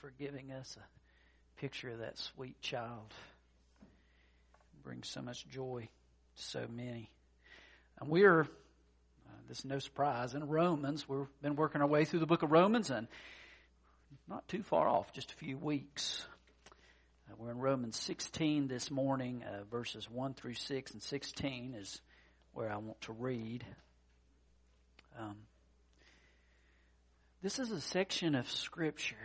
for giving us a picture of that sweet child. It brings so much joy to so many. And we're, uh, this is no surprise, in Romans. We've been working our way through the book of Romans and not too far off, just a few weeks. Uh, we're in Romans 16 this morning, uh, verses 1 through 6, and 16 is where I want to read. Um, this is a section of Scripture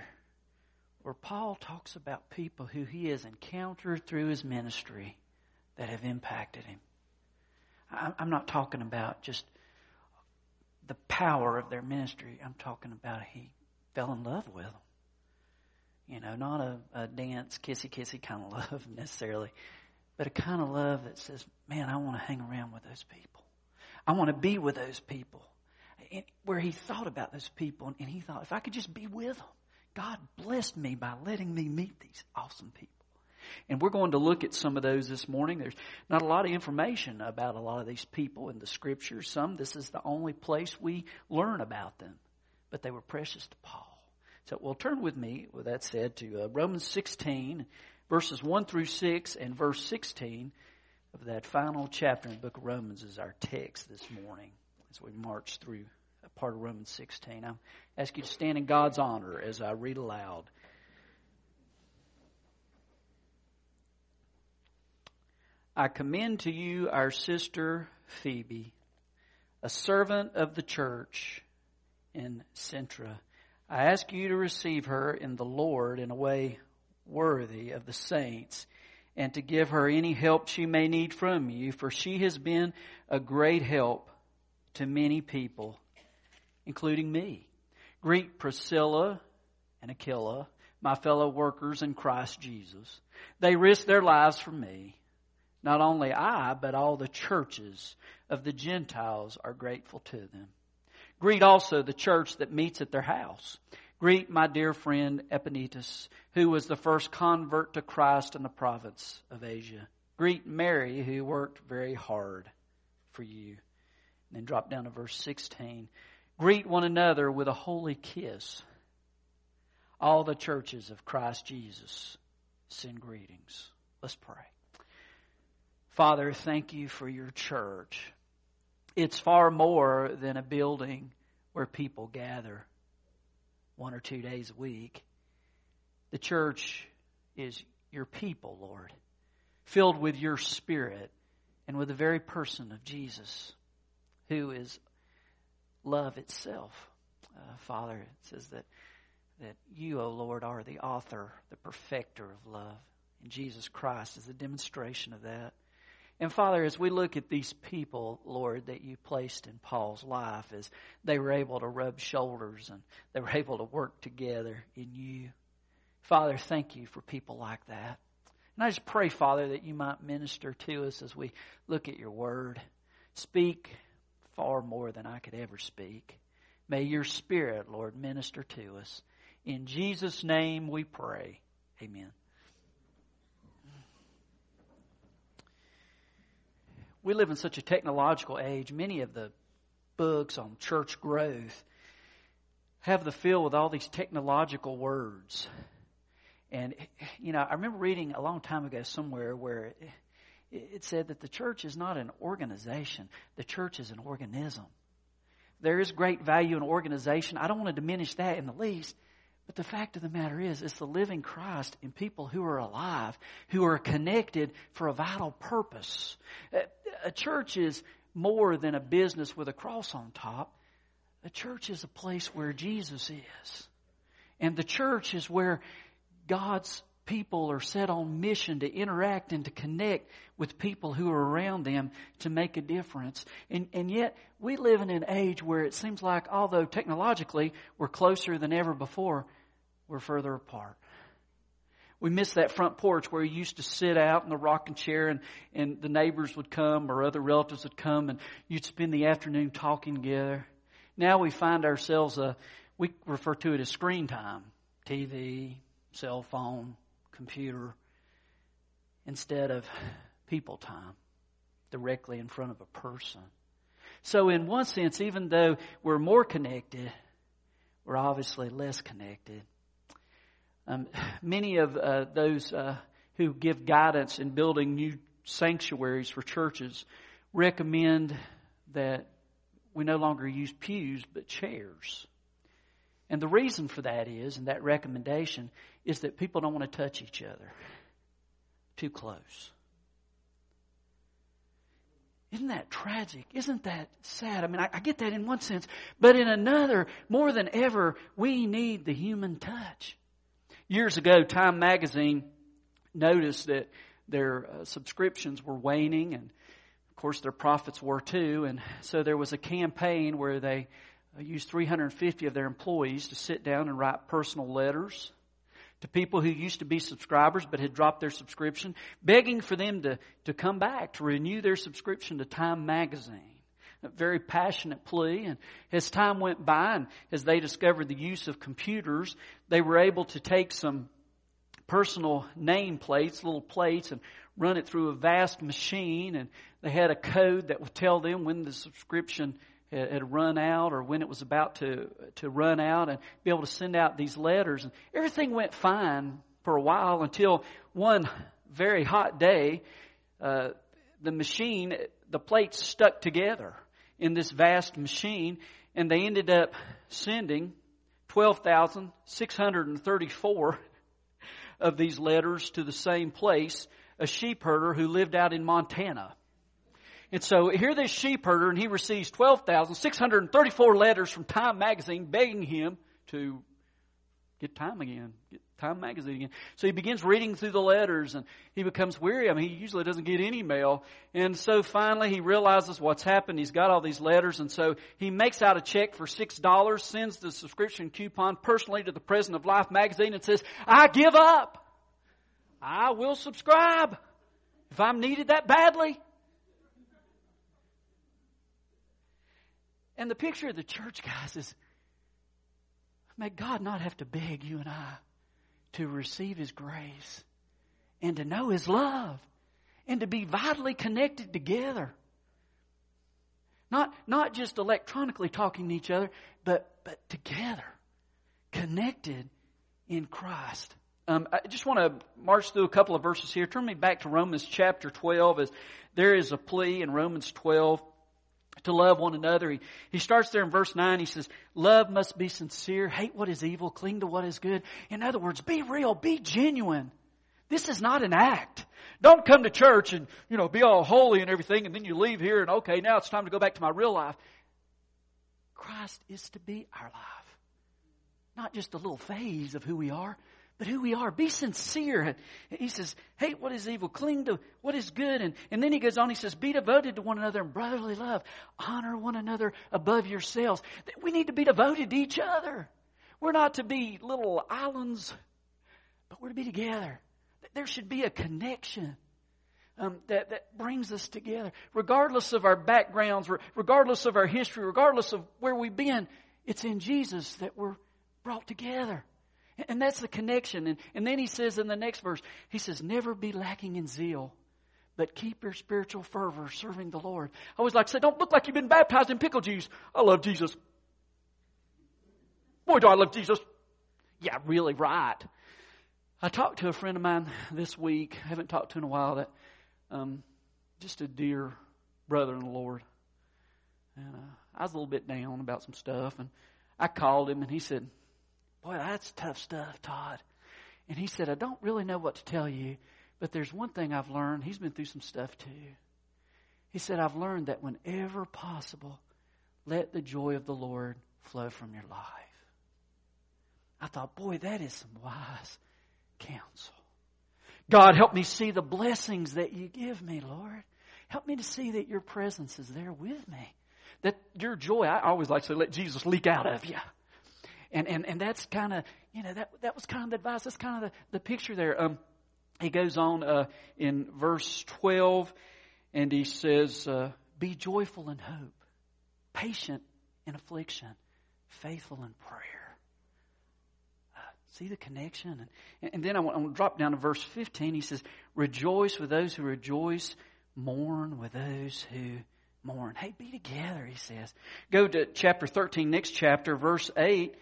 where Paul talks about people who he has encountered through his ministry that have impacted him. I'm not talking about just the power of their ministry. I'm talking about he fell in love with them. You know, not a, a dance, kissy kissy kind of love necessarily, but a kind of love that says, man, I want to hang around with those people. I want to be with those people. And where he thought about those people and he thought, if I could just be with them, God blessed me by letting me meet these awesome people. And we're going to look at some of those this morning. There's not a lot of information about a lot of these people in the scriptures. Some, this is the only place we learn about them. But they were precious to Paul. So, well, turn with me, with that said, to uh, Romans 16, verses 1 through 6, and verse 16 of that final chapter in the book of Romans is our text this morning as we march through part of Romans 16. I ask you to stand in God's honor as I read aloud. I commend to you our sister Phoebe, a servant of the church in Cenchreae. I ask you to receive her in the Lord in a way worthy of the saints and to give her any help she may need from you, for she has been a great help to many people, including me. Greet Priscilla and Aquila, my fellow workers in Christ Jesus. They risked their lives for me. Not only I, but all the churches of the Gentiles are grateful to them. Greet also the church that meets at their house. Greet my dear friend Epaenetus, who was the first convert to Christ in the province of Asia. Greet Mary, who worked very hard for you. And then drop down to verse 16. Greet one another with a holy kiss. All the churches of Christ Jesus send greetings. Let's pray. Father, thank you for your church. It's far more than a building where people gather one or two days a week. The church is your people, Lord, filled with your spirit and with the very person of Jesus, who is love itself. Uh, Father, it says that, that you, O oh Lord, are the author, the perfecter of love. And Jesus Christ is a demonstration of that. And Father, as we look at these people, Lord, that you placed in Paul's life, as they were able to rub shoulders and they were able to work together in you, Father, thank you for people like that. And I just pray, Father, that you might minister to us as we look at your word. Speak far more than I could ever speak. May your Spirit, Lord, minister to us. In Jesus' name we pray. Amen. we live in such a technological age. Many of the books on church growth have the feel with all these technological words. And, you know, I remember reading a long time ago somewhere where it said that the church is not an organization, the church is an organism. There is great value in organization. I don't want to diminish that in the least. But the fact of the matter is, it's the living Christ in people who are alive, who are connected for a vital purpose. A church is more than a business with a cross on top. A church is a place where Jesus is. And the church is where God's people are set on mission to interact and to connect with people who are around them to make a difference. And, and yet, we live in an age where it seems like, although technologically we're closer than ever before, we're further apart. We miss that front porch where you used to sit out in the rocking chair and, and the neighbors would come or other relatives would come and you'd spend the afternoon talking together. Now we find ourselves, uh, we refer to it as screen time. TV, cell phone, computer, instead of people time directly in front of a person. So in one sense, even though we're more connected, we're obviously less connected Um, many of uh, those uh, who give guidance in building new sanctuaries for churches recommend that we no longer use pews but chairs. And the reason for that is, and that recommendation, is that people don't want to touch each other too close. Isn't that tragic? Isn't that sad? I mean, I, I, get that in one sense, but in another, more than ever, we need the human touch. Years ago, Time magazine noticed that their uh, subscriptions were waning, and of course, their profits were too. And so there was a campaign where they uh, used 350 of their employees to sit down and write personal letters to people who used to be subscribers but had dropped their subscription, begging for them to, to come back, to renew their subscription to Time Magazine. A very passionate plea. And as time went by and as they discovered the use of computers, they were able to take some personal name plates, little plates, and run it through a vast machine. And they had a code that would tell them when the subscription had run out or when it was about to, to run out and be able to send out these letters. And everything went fine for a while until one very hot day, uh, the machine, the plates stuck together in this vast machine and they ended up sending 12,634 of these letters to the same place, a sheep herder who lived out in Montana. And so here this sheep herder, and he receives 12,634 letters from Time Magazine begging him to get time again, get Time Magazine again. So he begins reading through the letters, and he becomes weary. I mean, he usually doesn't get any mail. And so finally he realizes what's happened. He's got all these letters, and so he makes out a check for $6, sends the subscription coupon personally to the President of Life magazine, and says, I give up. I will subscribe if I'm needed that badly. And the picture of the church, guys, is may God not have to beg you and I to receive His grace and to know His love and to be vitally connected together. Not, not just electronically talking to each other, but, but together, connected in Christ. Um, I just want to march through a couple of verses here. Turn me back to Romans chapter 12 as there is a plea in Romans 12 to love one another. He, he starts there in verse 9. He says, Love must be sincere. Hate what is evil. Cling to what is good. In other words, be real. Be genuine. This is not an act. Don't come to church and, you know, be all holy and everything and then you leave here and okay, now it's time to go back to my real life. Christ is to be our life. Not just a little phase of who we are, but who we are. Be sincere. He says, hate what is evil, cling to what is good. And, and then he goes on, he says, be devoted to one another in brotherly love. Honor one another above yourselves. We need to be devoted to each other. We're not to be little islands, but we're to be together. There should be a connection. Um, that, that brings us together. Regardless of our backgrounds, regardless of our history, regardless of where we've been, it's in Jesus that we're brought together. And that's the connection. And, and then he says in the next verse, he says, never be lacking in zeal, but keep your spiritual fervor serving the Lord. I always like to say, don't look like you've been baptized in pickle juice. I love Jesus. Boy, do I love Jesus. Yeah, really right. I talked to a friend of mine this week. I haven't talked to in a while. That um, just a dear brother in the Lord. And uh, I was a little bit down about some stuff, and I called him, and he said, Boy, that's tough stuff, Todd. And he said, I don't really know what to tell you, but there's one thing I've learned. He's been through some stuff too. He said, I've learned that whenever possible, let the joy of the Lord flow from your life. I thought, boy, that is some wise counsel. God, help me see the blessings that you give me, Lord. Help me to see that your presence is there with me. That your joy, I always like to say, let Jesus leak out of you. And, and, and that's kind of, you know, that, that was kind of the advice. That's kind of the, the picture there. Um, he goes on uh, in verse 12 and he says, uh, Be joyful in hope, patient in affliction, faithful in prayer. Uh, see the connection? And, and then I want, I want to drop down to verse 15. He says, Rejoice with those who rejoice, mourn with those who mourn. Hey, be together, he says. Go to chapter 13, next chapter, verse 8.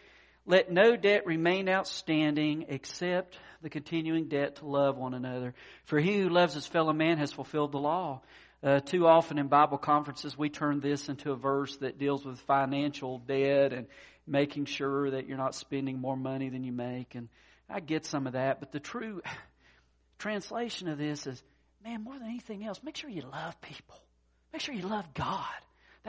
Let no debt remain outstanding except the continuing debt to love one another. For he who loves his fellow man has fulfilled the law. Uh, too often in Bible conferences, we turn this into a verse that deals with financial debt and making sure that you're not spending more money than you make. And I get some of that, but the true translation of this is, man, more than anything else, make sure you love people. Make sure you love God.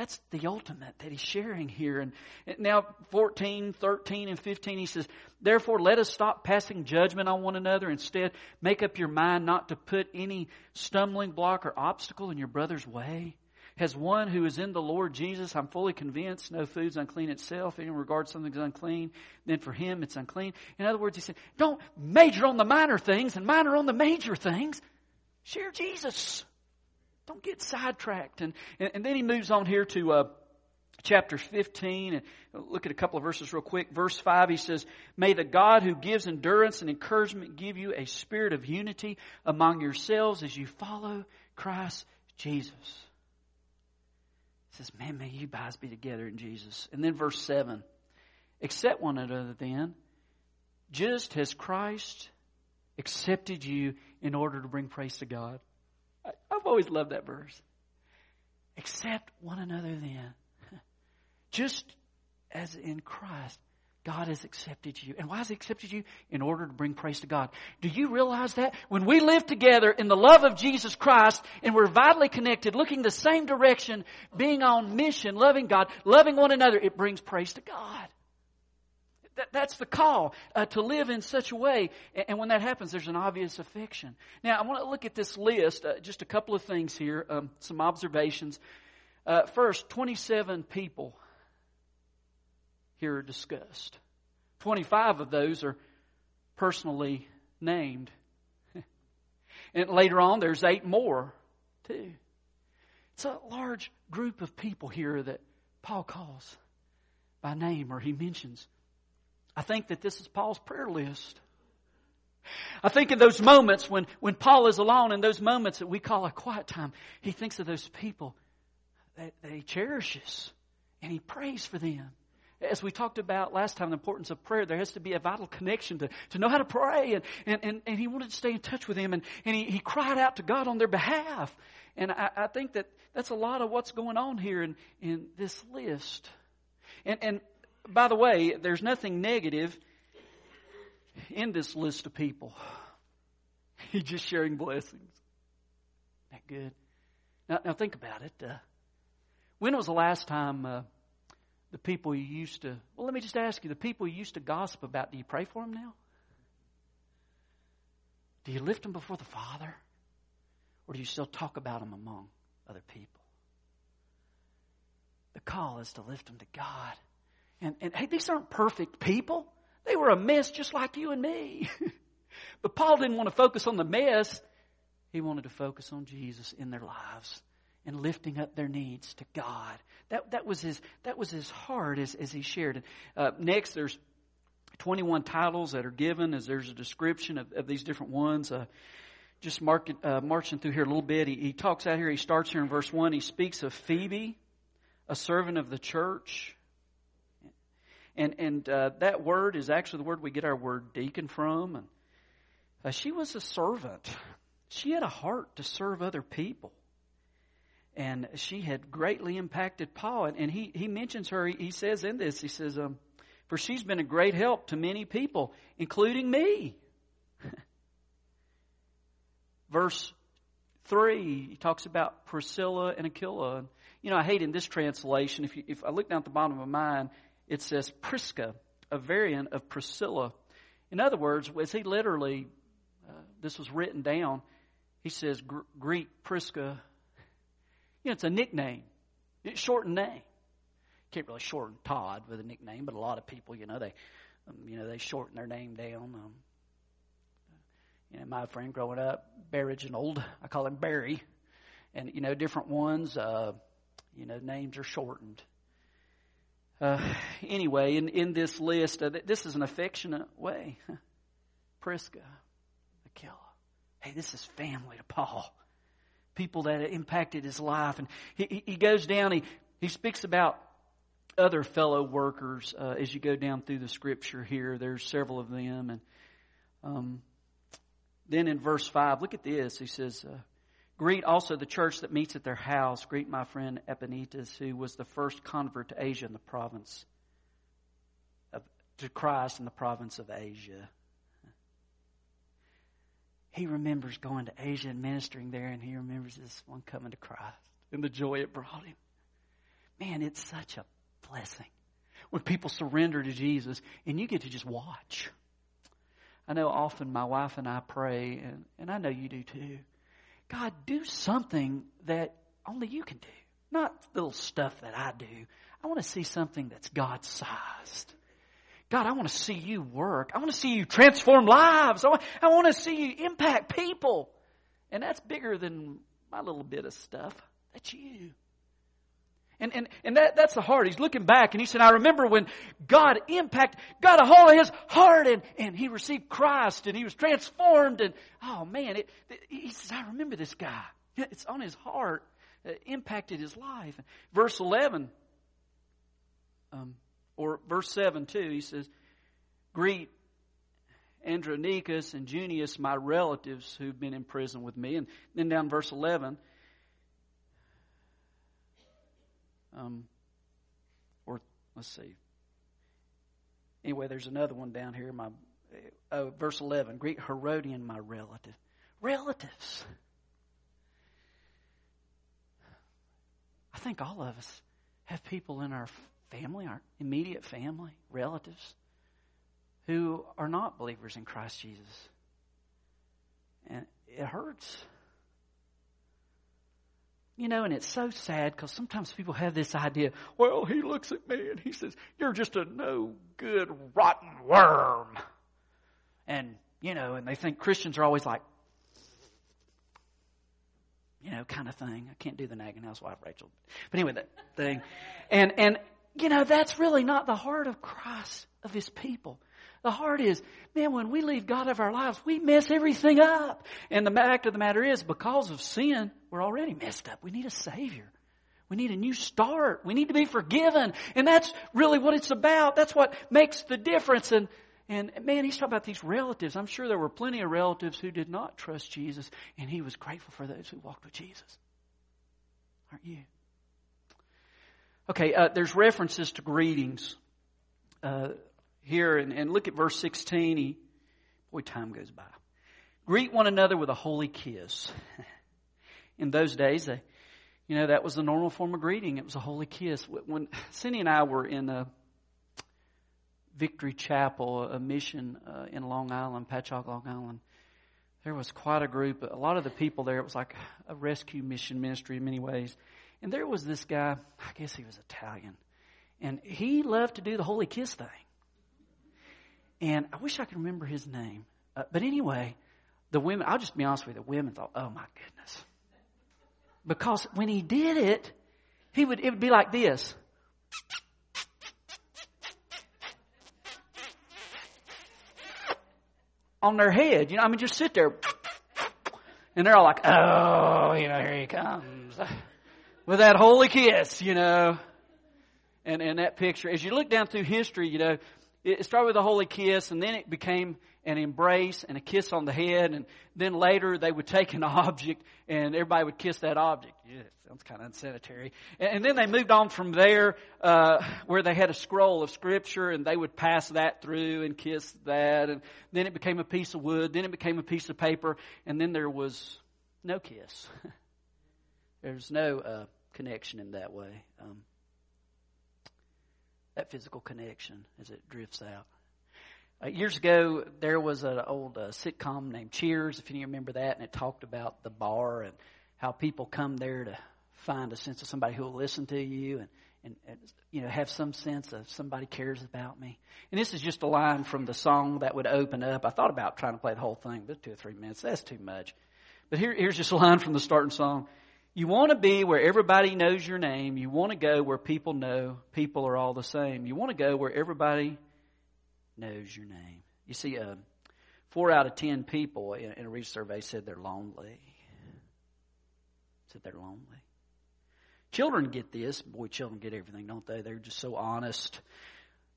That's the ultimate that he's sharing here. And now 14, 13, and 15, he says, Therefore let us stop passing judgment on one another. Instead, make up your mind not to put any stumbling block or obstacle in your brother's way. Has one who is in the Lord Jesus, I'm fully convinced, no food's unclean itself. In regard something's unclean, then for him it's unclean. In other words, he said, don't major on the minor things and minor on the major things. Share Jesus. Don't get sidetracked. And, and, and then he moves on here to uh, chapter 15 and look at a couple of verses real quick. Verse 5, he says, May the God who gives endurance and encouragement give you a spirit of unity among yourselves as you follow Christ Jesus. He says, Man, may you guys be together in Jesus. And then verse 7, Accept one another then, just as Christ accepted you in order to bring praise to God. I've always loved that verse. Accept one another then. Just as in Christ, God has accepted you. And why has He accepted you? In order to bring praise to God. Do you realize that? When we live together in the love of Jesus Christ and we're vitally connected, looking the same direction, being on mission, loving God, loving one another, it brings praise to God. That, that's the call uh, to live in such a way. And, and, when that happens, there's an obvious affection. Now, I want to look at this list, uh, just a couple of things here, um, some observations. Uh, first, 27 people here are discussed. 25 of those are personally named. and later on, there's eight more, too. It's a large group of people here that Paul calls by name or he mentions. I think that this is Paul's prayer list. I think in those moments when, when Paul is alone, in those moments that we call a quiet time, he thinks of those people that, that he cherishes and he prays for them. As we talked about last time, the importance of prayer, there has to be a vital connection to, to know how to pray. And, and, and, and he wanted to stay in touch with them and, and he, he cried out to God on their behalf. And I, I think that that's a lot of what's going on here in, in this list. And, and by the way, there's nothing negative in this list of people. He's just sharing blessings. That good. Now, now think about it. Uh, when was the last time uh, the people you used to? Well, let me just ask you: the people you used to gossip about, do you pray for them now? Do you lift them before the Father, or do you still talk about them among other people? The call is to lift them to God. And, and hey, these aren't perfect people. They were a mess just like you and me. but Paul didn't want to focus on the mess. He wanted to focus on Jesus in their lives and lifting up their needs to God. That, that, was, his, that was his heart as, as he shared. Uh, next, there's 21 titles that are given as there's a description of, of these different ones. Uh, just mark, uh, marching through here a little bit. He, he talks out here, he starts here in verse 1. He speaks of Phoebe, a servant of the church. And, and uh, that word is actually the word we get our word deacon from. And uh, she was a servant. She had a heart to serve other people. And she had greatly impacted Paul. And, and he, he mentions her, he, he says in this, he says, um, For she's been a great help to many people, including me. Verse 3, he talks about Priscilla and Aquila. And, you know, I hate in this translation, if, you, if I look down at the bottom of mine, it says Prisca, a variant of Priscilla. In other words, as he literally, uh, this was written down, he says Greek Prisca. You know, it's a nickname. It's shortened name. Can't really shorten Todd with a nickname, but a lot of people, you know, they, um, you know, they shorten their name down. Um, you know, my friend growing up, Barry I call him Barry, and you know, different ones, uh, you know, names are shortened. Uh, anyway, in, in this list, uh, this is an affectionate way. Prisca, Aquila. Hey, this is family to Paul. People that impacted his life. And he, he goes down, he, he speaks about other fellow workers uh, as you go down through the scripture here. There's several of them, and um, then in verse five, look at this. He says, uh, "Greet also the church that meets at their house. Greet my friend Epaenetus, who was the first convert to Asia in the province of to Christ in the province of Asia." He remembers going to Asia and ministering there, and he remembers this one coming to Christ and the joy it brought him. Man, it's such a blessing when people surrender to Jesus and you get to just watch. I know often my wife and I pray, and, and I know you do too. God, do something that only you can do. Not little stuff that I do. I want to see something that's God sized. God, I want to see you work. I want to see you transform lives. I want, I want to see you impact people. And that's bigger than my little bit of stuff. That's you. And, and, and that, that's the heart. He's looking back and he said, I remember when God impacted, got a hold of his heart and, and he received Christ and he was transformed and, oh man, it, it, he says, I remember this guy. It's on his heart. Impacted his life. Verse 11, um, or verse 7 too, he says, greet Andronicus and Junius, my relatives who've been in prison with me. And then down verse 11, Um, or let's see. Anyway, there's another one down here. My oh, verse 11. Greet Herodion, my relative. Relatives. I think all of us have people in our family, our immediate family, relatives, who are not believers in Christ Jesus. And it hurts. You know, and it's so sad because sometimes people have this idea, well, he looks at me and he says, you're just a no good, rotten worm. And, you know, and they think Christians are always like, you know, kind of thing. I can't do the nagging housewife, Rachel. But anyway, that thing. And, and, you know, that's really not the heart of Christ, of His people. The heart is, man, when we leave God of our lives, we mess everything up. And the fact of the matter is, because of sin, we're already messed up. We need a Savior. We need a new start. We need to be forgiven. And that's really what it's about. That's what makes the difference. And, and man, he's talking about these relatives. I'm sure there were plenty of relatives who did not trust Jesus, and he was grateful for those who walked with Jesus. Aren't you? Okay, uh, there's references to greetings. Uh, here and, and look at verse 16. He, boy, time goes by. Greet one another with a holy kiss. In those days, they, you know, that was the normal form of greeting. It was a holy kiss. When Cindy and I were in a Victory Chapel, a mission uh, in Long Island, Patchogue, Long Island, there was quite a group. A lot of the people there, it was like a rescue mission ministry in many ways. And there was this guy, I guess he was Italian, and he loved to do the holy kiss thing. And I wish I could remember his name. Uh, but anyway, the women, I'll just be honest with you, the women thought, oh my goodness. Because when he did it, he would, it would be like this. On their head, you know, I mean, just sit there. And they're all like, oh, you know, here he comes. With that holy kiss, you know. And, and that picture, as you look down through history, you know, it started with a holy kiss and then it became an embrace and a kiss on the head and then later they would take an object and everybody would kiss that object. Yeah, sounds kind of unsanitary. And, then they moved on from there uh, where they had a scroll of scripture and they would pass that through and kiss that and then it became a piece of wood, then it became a piece of paper and then there was no kiss. There's no uh, connection in that way. Um, that physical connection as it drifts out. Uh, years ago, there was an old uh, sitcom named Cheers, if you remember that, and it talked about the bar and how people come there to find a sense of somebody who will listen to you and, and, and you know have some sense of somebody cares about me. And this is just a line from the song that would open up. I thought about trying to play the whole thing, but two or three minutes that's too much. But here, here's just a line from the starting song. You want to be where everybody knows your name. You want to go where people know people are all the same. You want to go where everybody knows your name. You see, uh, four out of ten people in, in a research survey said they're lonely. Said they're lonely. Children get this. Boy, children get everything, don't they? They're just so honest.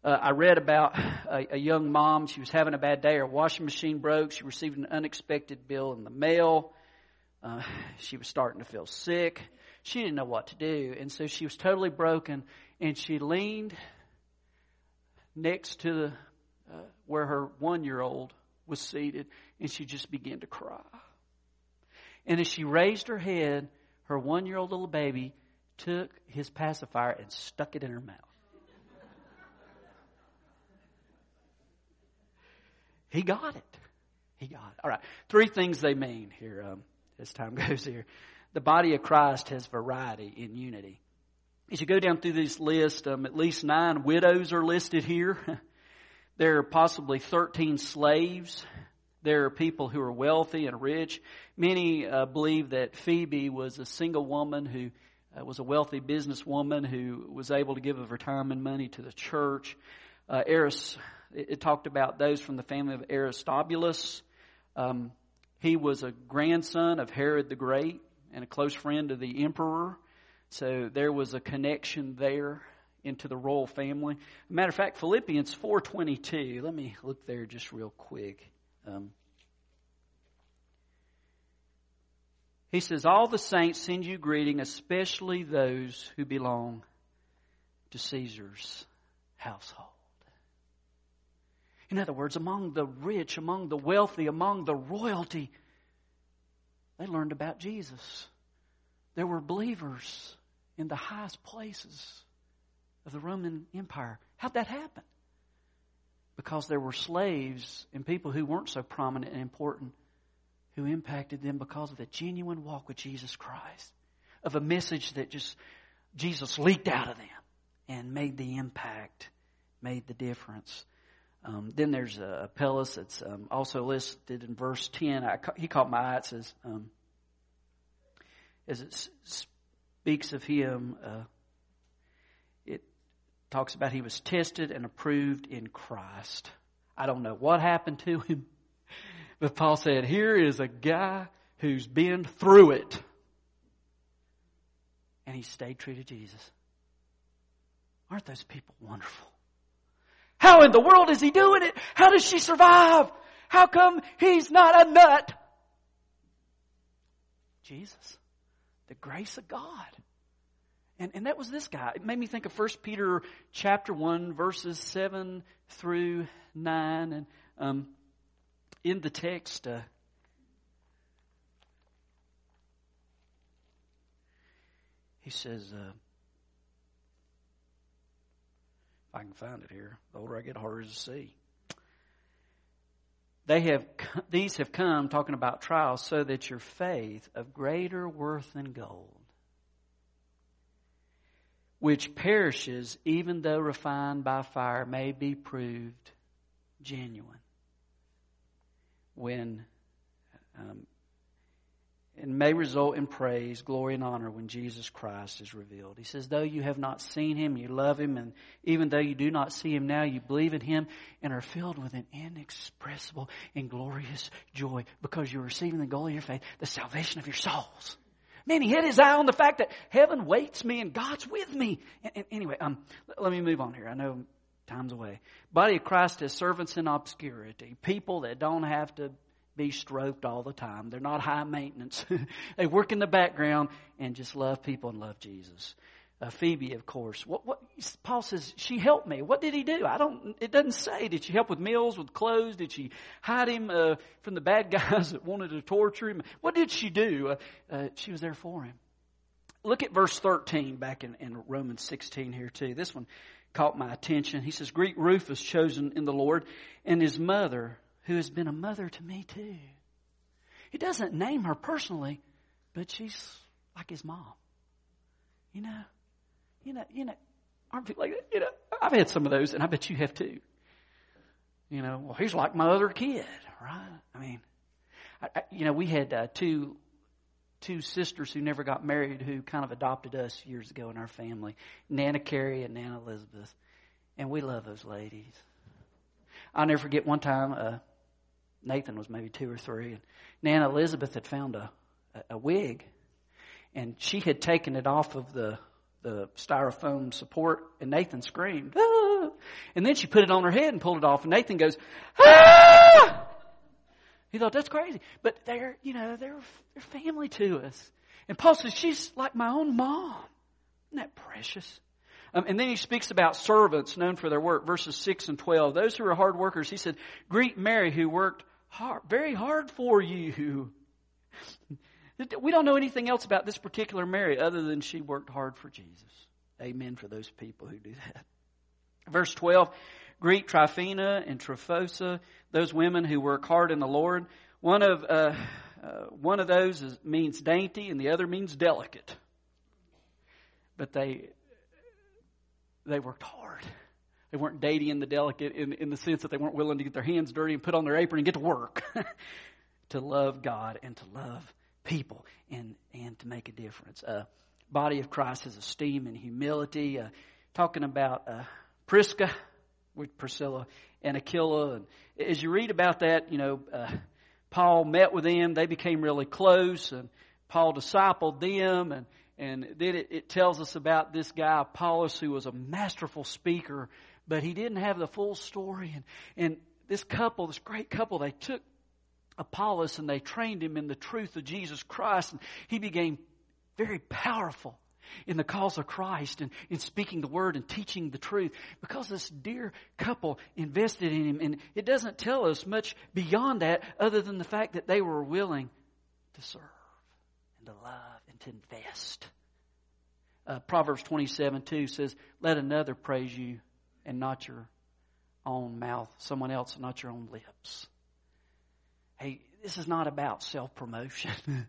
Uh, I read about a, a young mom. She was having a bad day. Her washing machine broke. She received an unexpected bill in the mail. Uh, she was starting to feel sick. She didn't know what to do. And so she was totally broken. And she leaned next to the, uh, where her one year old was seated. And she just began to cry. And as she raised her head, her one year old little baby took his pacifier and stuck it in her mouth. He got it. He got it. All right. Three things they mean here um, as time goes here. The body of Christ has variety in unity. As you go down through this list, um, at least nine widows are listed here. there are possibly 13 slaves. There are people who are wealthy and rich. Many uh, believe that Phoebe was a single woman who uh, was a wealthy businesswoman who was able to give of retirement money to the church. Uh, Eris it, it talked about those from the family of Aristobulus. Um, he was a grandson of Herod the Great and a close friend of the emperor. So there was a connection there into the royal family. Matter of fact, Philippians 4.22, let me look there just real quick. Um, he says, All the saints send you greeting, especially those who belong to Caesar's household. In other words, among the rich, among the wealthy, among the royalty, they learned about Jesus. There were believers in the highest places of the Roman Empire. How'd that happen? Because there were slaves and people who weren't so prominent and important who impacted them because of the genuine walk with Jesus Christ, of a message that just Jesus leaked out of them and made the impact, made the difference. Um, then there's uh, Apelles that's um, also listed in verse 10. I, he caught my eye. It says, um, as it speaks of him, uh, it talks about he was tested and approved in Christ. I don't know what happened to him, but Paul said, here is a guy who's been through it. And he stayed true to Jesus. Aren't those people wonderful? How in the world is he doing it? How does she survive? How come he's not a nut? Jesus. The grace of God. And, and that was this guy. It made me think of 1 Peter chapter 1 verses 7 through 9. And um, in the text, uh, he says, uh, I can find it here. The older I get, harder to see. They have, these have come, talking about trials, so that your faith of greater worth than gold, which perishes even though refined by fire, may be proved genuine. When um, and may result in praise, glory, and honor when Jesus Christ is revealed. He says, though you have not seen him, you love him, and even though you do not see him now, you believe in him and are filled with an inexpressible and glorious joy because you're receiving the goal of your faith, the salvation of your souls. Man, he hit his eye on the fact that heaven waits me and God's with me. And, and anyway, um, let me move on here. I know time's away. Body of Christ is servants in obscurity, people that don't have to be stroked all the time. They're not high maintenance. they work in the background and just love people and love Jesus. Uh, Phoebe, of course. What, what, Paul says she helped me. What did he do? I don't. It doesn't say. Did she help with meals, with clothes? Did she hide him uh, from the bad guys that wanted to torture him? What did she do? Uh, uh she was there for him. Look at verse thirteen back in, in Romans sixteen here too. This one caught my attention. He says, "Greet Rufus, chosen in the Lord, and his mother, who has been a mother to me too. He doesn't name her personally, but she's like his mom. You know, you know, you know, aren't people like that? You know, I've had some of those, and I bet you have too. You know, well, he's like my other kid, right? I mean, I, I, you know, we had uh, two two sisters who never got married who kind of adopted us years ago in our family, Nana Carey and Nana Elizabeth, and we love those ladies. I'll never forget one time. Uh, Nathan was maybe two or three, and Nana Elizabeth had found a, a, a wig, and she had taken it off of the the styrofoam support, and Nathan screamed, ah! and then she put it on her head and pulled it off, and Nathan goes, ah! He thought that's crazy, but they're you know they're they're family to us. And Paul says she's like my own mom. Isn't that precious? Um, and then he speaks about servants known for their work, verses 6 and 12. Those who are hard workers, he said, greet Mary who worked hard, very hard for you. We don't know anything else about this particular Mary other than she worked hard for Jesus. Amen for those people who do that. Verse 12, greet Tryphena and Tryphosa, those women who work hard in the Lord. One of, uh, uh, one of those is, means dainty and the other means delicate. But they, they worked hard. They weren't dainty and the delicate in, in the sense that they weren't willing to get their hands dirty and put on their apron and get to work. to love God and to love people and, and to make a difference. Uh, body of Christ has esteem and humility. Uh, talking about uh, Prisca with Priscilla and Aquila. And as you read about that, you know, uh, Paul met with them. They became really close, and Paul discipled them. And and then it, it tells us about this guy Apollos, who was a masterful speaker, but he didn't have the full story. And and this couple, this great couple, they took Apollos and they trained him in the truth of Jesus Christ, and he became very powerful in the cause of Christ and in speaking the word and teaching the truth because this dear couple invested in him. And it doesn't tell us much beyond that other than the fact that they were willing to serve and to love and to invest. Uh, Proverbs 27 2 says, Let another praise you and not your own mouth, someone else, not your own lips. Hey, this is not about self promotion.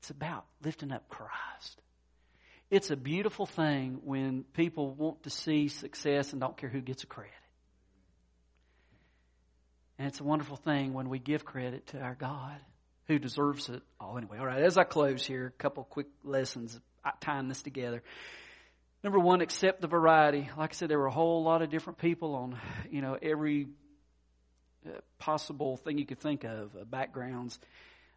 it's about lifting up Christ. It's a beautiful thing when people want to see success and don't care who gets a credit. And it's a wonderful thing when we give credit to our God who deserves it all anyway. All right, as I close here, a couple quick lessons tying this together. Number one, accept the variety. Like I said, there were a whole lot of different people on, you know, every uh, possible thing you could think of, uh, backgrounds,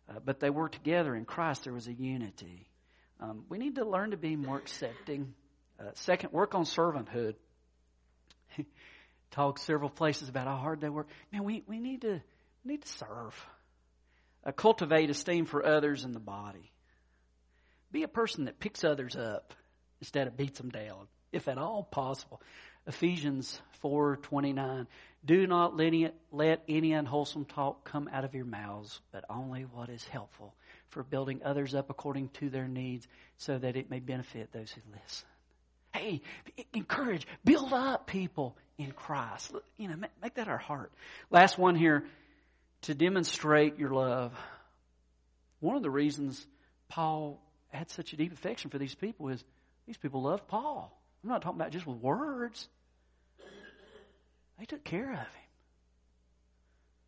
uh, but they were together in Christ. There was a unity. Um, we need to learn to be more accepting. Uh, second, work on servanthood. Talk several places about how hard they work. Man, we, we need to we need to serve. Uh, cultivate esteem for others in the body. Be a person that picks others up instead of beats them down, if at all possible. Ephesians four twenty nine. Do not let any, unwholesome talk come out of your mouths, but only what is helpful for building others up according to their needs so that it may benefit those who listen. Hey, encourage, build up people in Christ. You know, make that our heart. Last one here to demonstrate your love. One of the reasons Paul had such a deep affection for these people is these people loved Paul. I'm not talking about just with words. They took care of him.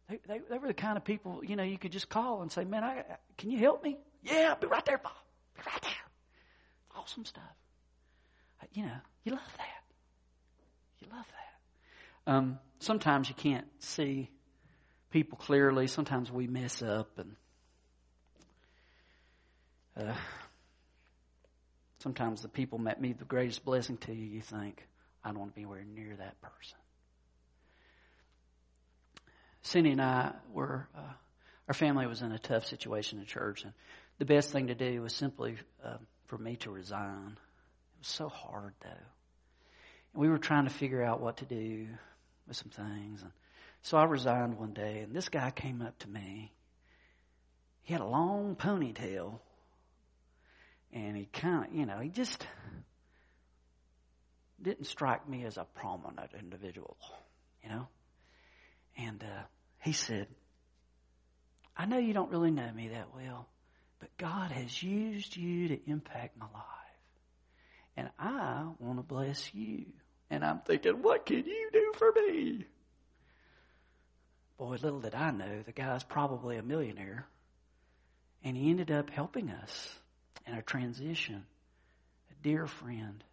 They, they, they, were the kind of people, you know, you could just call and say, man, I, can you help me? Yeah, I'll be right there, Paul. Be right there. Awesome stuff. You know, you love that. You love that. Um, sometimes you can't see people clearly. Sometimes we mess up and uh, sometimes the people that be the greatest blessing to you, you think, I don't want to be anywhere near that person. Cindy and I were, uh, our family was in a tough situation in church, and the best thing to do was simply uh, for me to resign. It was so hard, though. And we were trying to figure out what to do with some things. And so I resigned one day, and this guy came up to me. He had a long ponytail, and he kind of, you know, he just didn't strike me as a prominent individual, you know. And uh, he said, I know you don't really know me that well, but God has used you to impact my life. And I want to bless you. And I'm thinking, what can you do for me? Boy, little did I know, the guy's probably a millionaire. And he ended up helping us in a transition. A dear friend.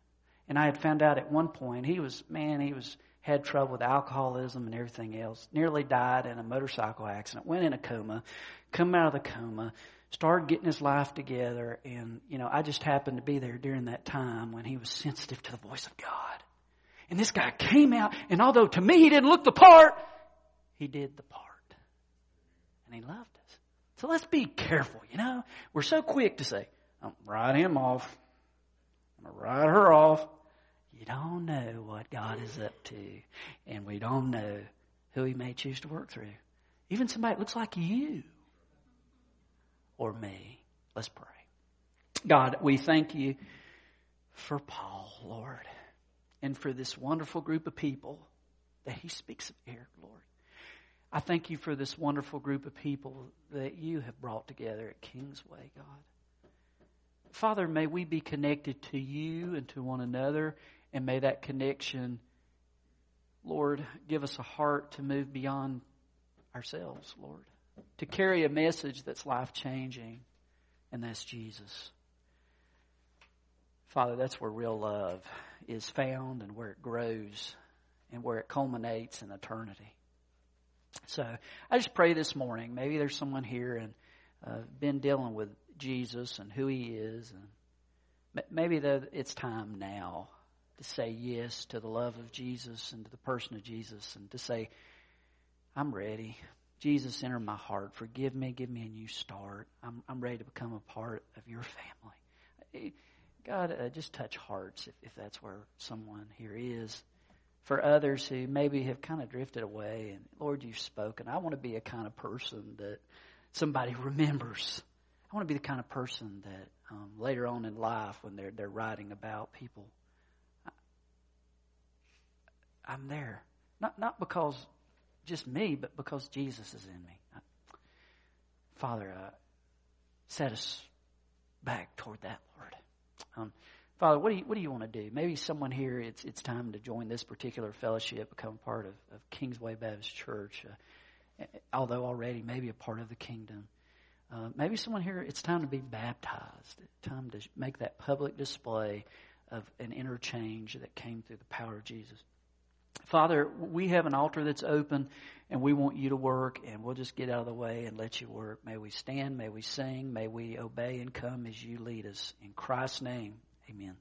And I had found out at one point, he was, man, he was had trouble with alcoholism and everything else. Nearly died in a motorcycle accident. Went in a coma. Come out of the coma. Started getting his life together. And, you know, I just happened to be there during that time when he was sensitive to the voice of God. And this guy came out, and although to me he didn't look the part, he did the part. And he loved us. So let's be careful, you know? We're so quick to say, I'm going to write him off. I'm going to write her off. You don't know what God is up to. And we don't know who he may choose to work through. Even somebody that looks like you or me. Let's pray. God, we thank you for Paul, Lord, and for this wonderful group of people that he speaks of here, Lord. I thank you for this wonderful group of people that you have brought together at Kingsway, God. Father, may we be connected to you and to one another, and may that connection, Lord, give us a heart to move beyond ourselves, Lord, to carry a message that's life changing, and that's Jesus. Father, that's where real love is found and where it grows and where it culminates in eternity. So I just pray this morning. Maybe there's someone here and uh, been dealing with Jesus and who He is, and maybe it's time now to say yes to the love of Jesus and to the person of Jesus, and to say, "I'm ready." Jesus, enter my heart. Forgive me. Give me a new start. I'm, I'm ready to become a part of your family. God, uh, just touch hearts if, if that's where someone here is. For others who maybe have kind of drifted away, and Lord, you've spoken. I want to be a kind of person that somebody remembers. I want to be the kind of person that um, later on in life, when they're they're writing about people, I, I'm there. Not not because just me, but because Jesus is in me. Father, uh, set us back toward that, Lord. Um, Father, what do you what do you want to do? Maybe someone here, it's it's time to join this particular fellowship, become part of, of Kingsway Baptist Church, uh, although already maybe a part of the kingdom. Uh, maybe someone here, it's time to be baptized. Time to make that public display of an interchange that came through the power of Jesus. Father, we have an altar that's open and we want you to work and we'll just get out of the way and let you work. May we stand, may we sing, may we obey and come as you lead us. In Christ's name, amen.